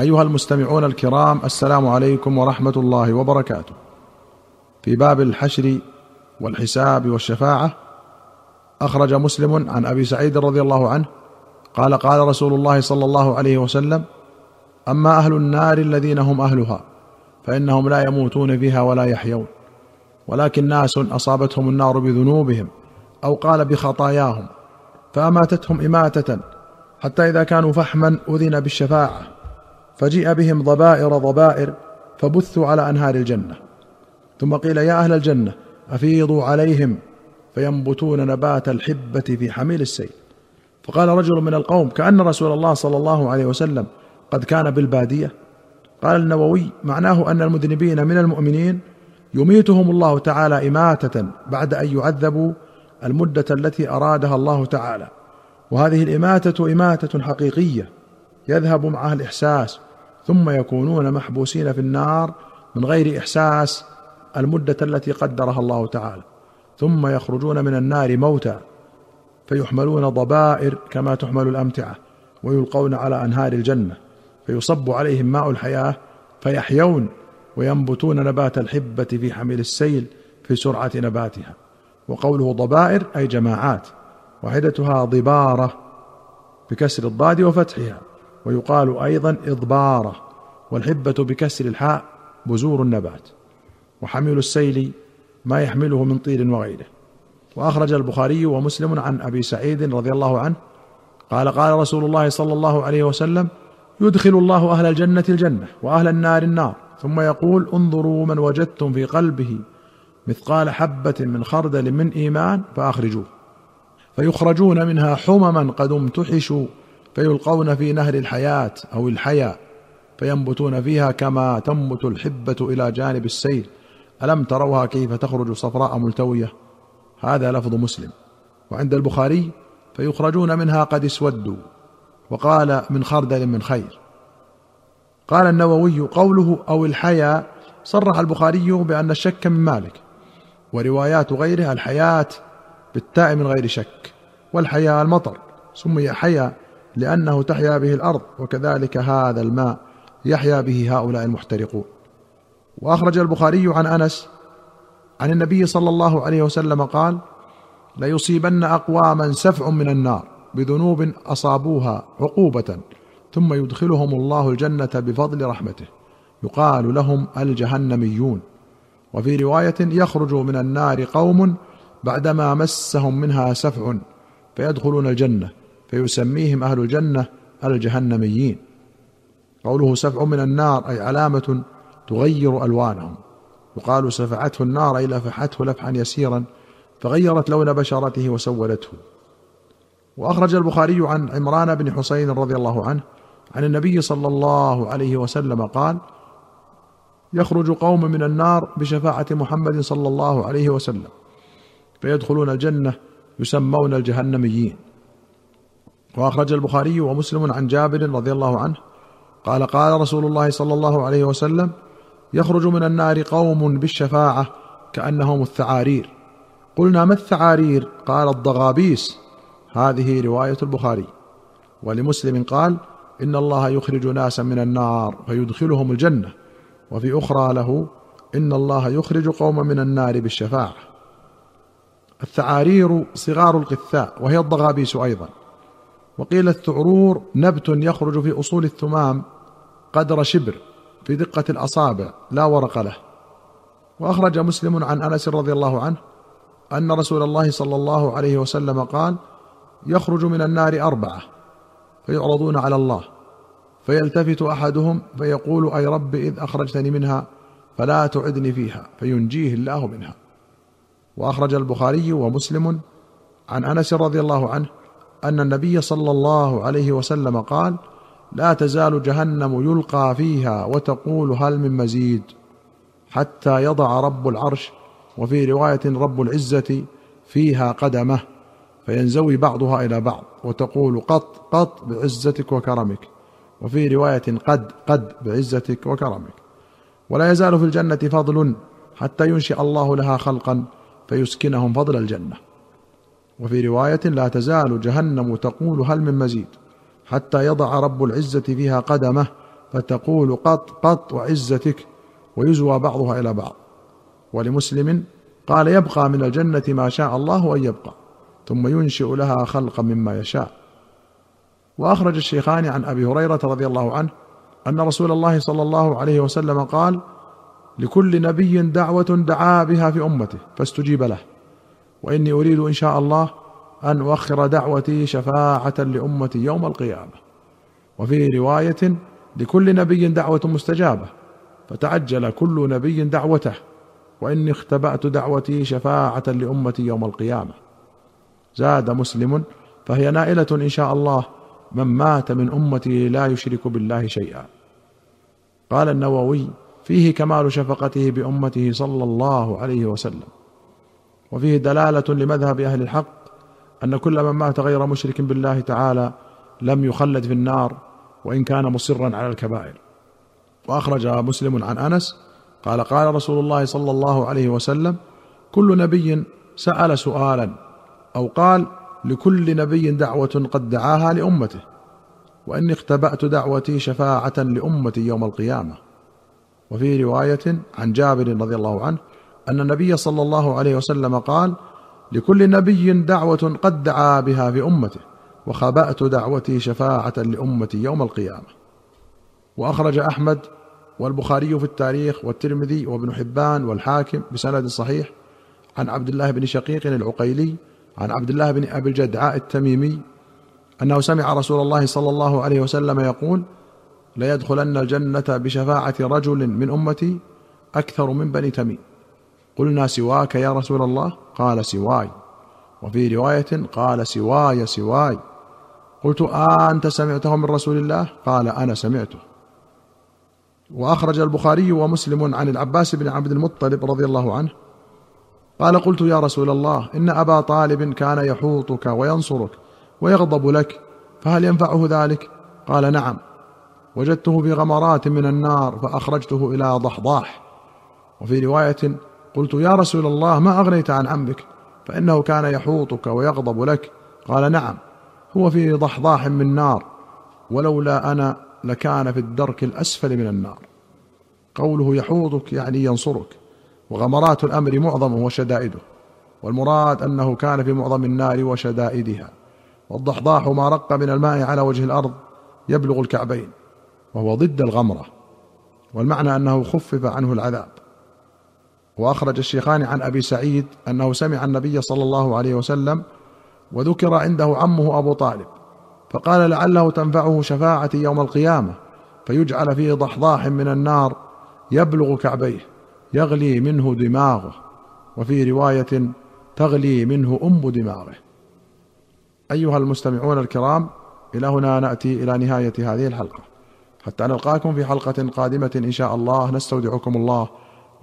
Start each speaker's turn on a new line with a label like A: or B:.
A: أيها المستمعون الكرام السلام عليكم ورحمة الله وبركاته. في باب الحشر والحساب والشفاعة أخرج مسلم عن أبي سعيد رضي الله عنه قال قال رسول الله صلى الله عليه وسلم أما أهل النار الذين هم أهلها فإنهم لا يموتون فيها ولا يحيون ولكن ناس أصابتهم النار بذنوبهم أو قال بخطاياهم فأماتتهم إماتة حتى إذا كانوا فحما أذن بالشفاعة. فجيء بهم ضبائر ضبائر فبثوا على أنهار الجنة. ثم قيل يا أهل الجنة أفيضوا عليهم فينبتون نبات الحبة في حميل السيل. فقال رجل من القوم كأن رسول الله صلى الله عليه وسلم قد كان بالبادية؟ قال النووي معناه أن المذنبين من المؤمنين يميتهم الله تعالى إماتة بعد أن يعذبوا المدة التي أرادها الله تعالى. وهذه الإماتة إماتة حقيقية يذهب معها الاحساس ثم يكونون محبوسين في النار من غير إحساس المدة التي قدرها الله تعالى. ثم يخرجون من النار موتى فيحملون ضبائر كما تحمل الأمتعة ويلقون على أنهار الجنة فيصب عليهم ماء الحياة فيحيون وينبتون نبات الحبة في حمل السيل في سرعة نباتها. وقوله ضبائر أي جماعات واحدتها ضبارة بكسر الضاد وفتحها. ويقال أيضا إضباره والحبة بكسر الحاء بزور النبات. وحمل السيل ما يحمله من طير وغيره. وأخرج البخاري ومسلم عن أبي سعيد رضي الله عنه قال قال رسول الله صلى الله عليه وسلم يدخل الله أهل الجنة الجنة وأهل النار النار. ثم يقول انظروا من وجدتم في قلبه مثقال حبة من خردل من إيمان فأخرجوه. فيخرجون منها حمما قد امتحشوا. فيلقون في نهر الحياة أو الحيا فينبتون فيها كما تنبت الحبة إلى جانب السيل. ألم تروها كيف تخرج صفراء ملتوية؟ هذا لفظ مسلم. وعند البخاري فيخرجون منها قد اسودوا. وقال من خردل من خير. قال النووي قوله أو الحيا صرح البخاري بأن الشك من مالك. وروايات غيره الحياة بالتاء من غير شك. والحياء المطر. سمي حيا لأنه تحيا به الأرض وكذلك هذا الماء يحيا به هؤلاء المحترقون. وأخرج البخاري عن أنس عن النبي صلى الله عليه وسلم قال ليصيبن أقواما سفع من النار بذنوب أصابوها عقوبة ثم يدخلهم الله الجنة بفضل رحمته. يقال لهم الجهنميون. وفي رواية يخرج من النار قوم بعدما مسهم منها سفع فيدخلون الجنة. فيسميهم أهل الجنة الجهنميين. قوله سفع من النار أي علامة تغير ألوانهم. يقال سفعته النار أي لفحته لفحا يسيرا فغيرت لون بشرته وسولته. وأخرج البخاري عن عمران بن حسين رضي الله عنه عن النبي صلى الله عليه وسلم قال يخرج قوم من النار بشفاعة محمد صلى الله عليه وسلم فيدخلون الجنة يسمون الجهنميين. وأخرج البخاري ومسلم عن جابر رضي الله عنه قال قال رسول الله صلى الله عليه وسلم يخرج من النار قوم بالشفاعة كأنهم الثعارير. قلنا ما الثعارير؟ قال الضغابيس. هذه رواية البخاري. ولمسلم قال إن الله يخرج ناسا من النار فيدخلهم الجنة وفي أخرى له إن الله يخرج قوما من النار بالشفاعة. الثعارير صغار القثاء وهي الضغابيس أيضا. وقيل الثعرور نبت يخرج في أصول الثمام قدر شبر في دقة الأصابع لا ورق له. وأخرج مسلم عن أنس رضي الله عنه أن رسول الله صلى الله عليه وسلم قال يخرج من النار أربعة فيعرضون على الله. فيلتفت أحدهم فيقول أي رب إذ أخرجتني منها فلا تعدني فيها فينجيه الله منها. وأخرج البخاري ومسلم عن أنس رضي الله عنه أن النبي صلى الله عليه وسلم قال لا تزال جهنم يلقى فيها وتقول هل من مزيد حتى يضع رب العرش وفي رواية رب العزة فيها قدمه فينزوي بعضها إلى بعض وتقول قط قط بعزتك وكرمك وفي رواية قد قد بعزتك وكرمك ولا يزال في الجنة فضل حتى ينشئ الله لها خلقا فيسكنهم فضل الجنة وفي رواية لا تزال جهنم تقول هل من مزيد حتى يضع رب العزة فيها قدمه فتقول قط قط وعزتك ويزوى بعضها إلى بعض. ولمسلم قال يبقى من الجنة ما شاء الله أن يبقى ثم ينشئ لها خلقا مما يشاء. وأخرج الشيخان عن أبي هريرة رضي الله عنه أن رسول الله صلى الله عليه وسلم قال لكل نبي دعوة دعا بها في أمته فاستجيب له. وإني أريد إن شاء الله أن أؤخر دعوتي شفاعة لأمتي يوم القيامة. وفي رواية لكل نبي دعوة مستجابة فتعجل كل نبي دعوته وإني اختبأت دعوتي شفاعة لأمتي يوم القيامة. زاد مسلم فهي نائلة إن شاء الله من مات من أمتي لا يشرك بالله شيئا. قال النووي فيه كمال شفقته بأمته صلى الله عليه وسلم. وفيه دلالة لمذهب أهل الحق أن كل من مات غير مشرك بالله تعالى لم يخلد في النار وإن كان مصرا على الكبائر. وأخرج مسلم عن أنس قال قال رسول الله صلى الله عليه وسلم كل نبي سأل سؤالا أو قال لكل نبي دعوة قد دعاها لأمته وإني اختبأت دعوتي شفاعة لأمتي يوم القيامة. وفي رواية عن جابر رضي الله عنه أن النبي صلى الله عليه وسلم قال لكل نبي دعوة قد دعا بها في أمته وخبأت دعوتي شفاعة لأمتي يوم القيامة. وأخرج أحمد والبخاري في التاريخ والترمذي وابن حبان والحاكم بسند صحيح عن عبد الله بن شقيق العقيلي عن عبد الله بن أبي الجدعاء التميمي أنه سمع رسول الله صلى الله عليه وسلم يقول ليدخلن الجنة بشفاعة رجل من أمتي أكثر من بني تميم. قلنا سواك يا رسول الله؟ قال سواي. وفي رواية قال سواي سواي. قلت أنت سمعته من رسول الله؟ قال أنا سمعته. وأخرج البخاري ومسلم عن العباس بن عبد المطلب رضي الله عنه. قال قلت يا رسول الله إن أبا طالب كان يحوطك وينصرك ويغضب لك فهل ينفعه ذلك؟ قال نعم. وجدته في غمرات من النار فأخرجته إلى ضحضاح. وفي رواية قلت يا رسول الله ما أغنيت عن عمك فإنه كان يحوطك ويغضب لك. قال نعم هو في ضحضاح من نار ولولا أنا لكان في الدرك الأسفل من النار. قوله يحوضك يعني ينصرك وغمرات الأمر معظمه وشدائده والمراد أنه كان في معظم النار وشدائدها والضحضاح ما رق من الماء على وجه الأرض يبلغ الكعبين وهو ضد الغمرة والمعنى أنه خفف عنه العذاب. وأخرج الشيخان عن أبي سعيد أنه سمع النبي صلى الله عليه وسلم وذكر عنده عمه أبو طالب فقال لعله تنفعه شفاعتي يوم القيامة فيجعل فيه ضحضاح من النار يبلغ كعبيه يغلي منه دماغه وفي رواية تغلي منه أم دماغه. أيها المستمعون الكرام إلى هنا نأتي إلى نهاية هذه الحلقة. حتى نلقاكم في حلقة قادمة إن شاء الله نستودعكم الله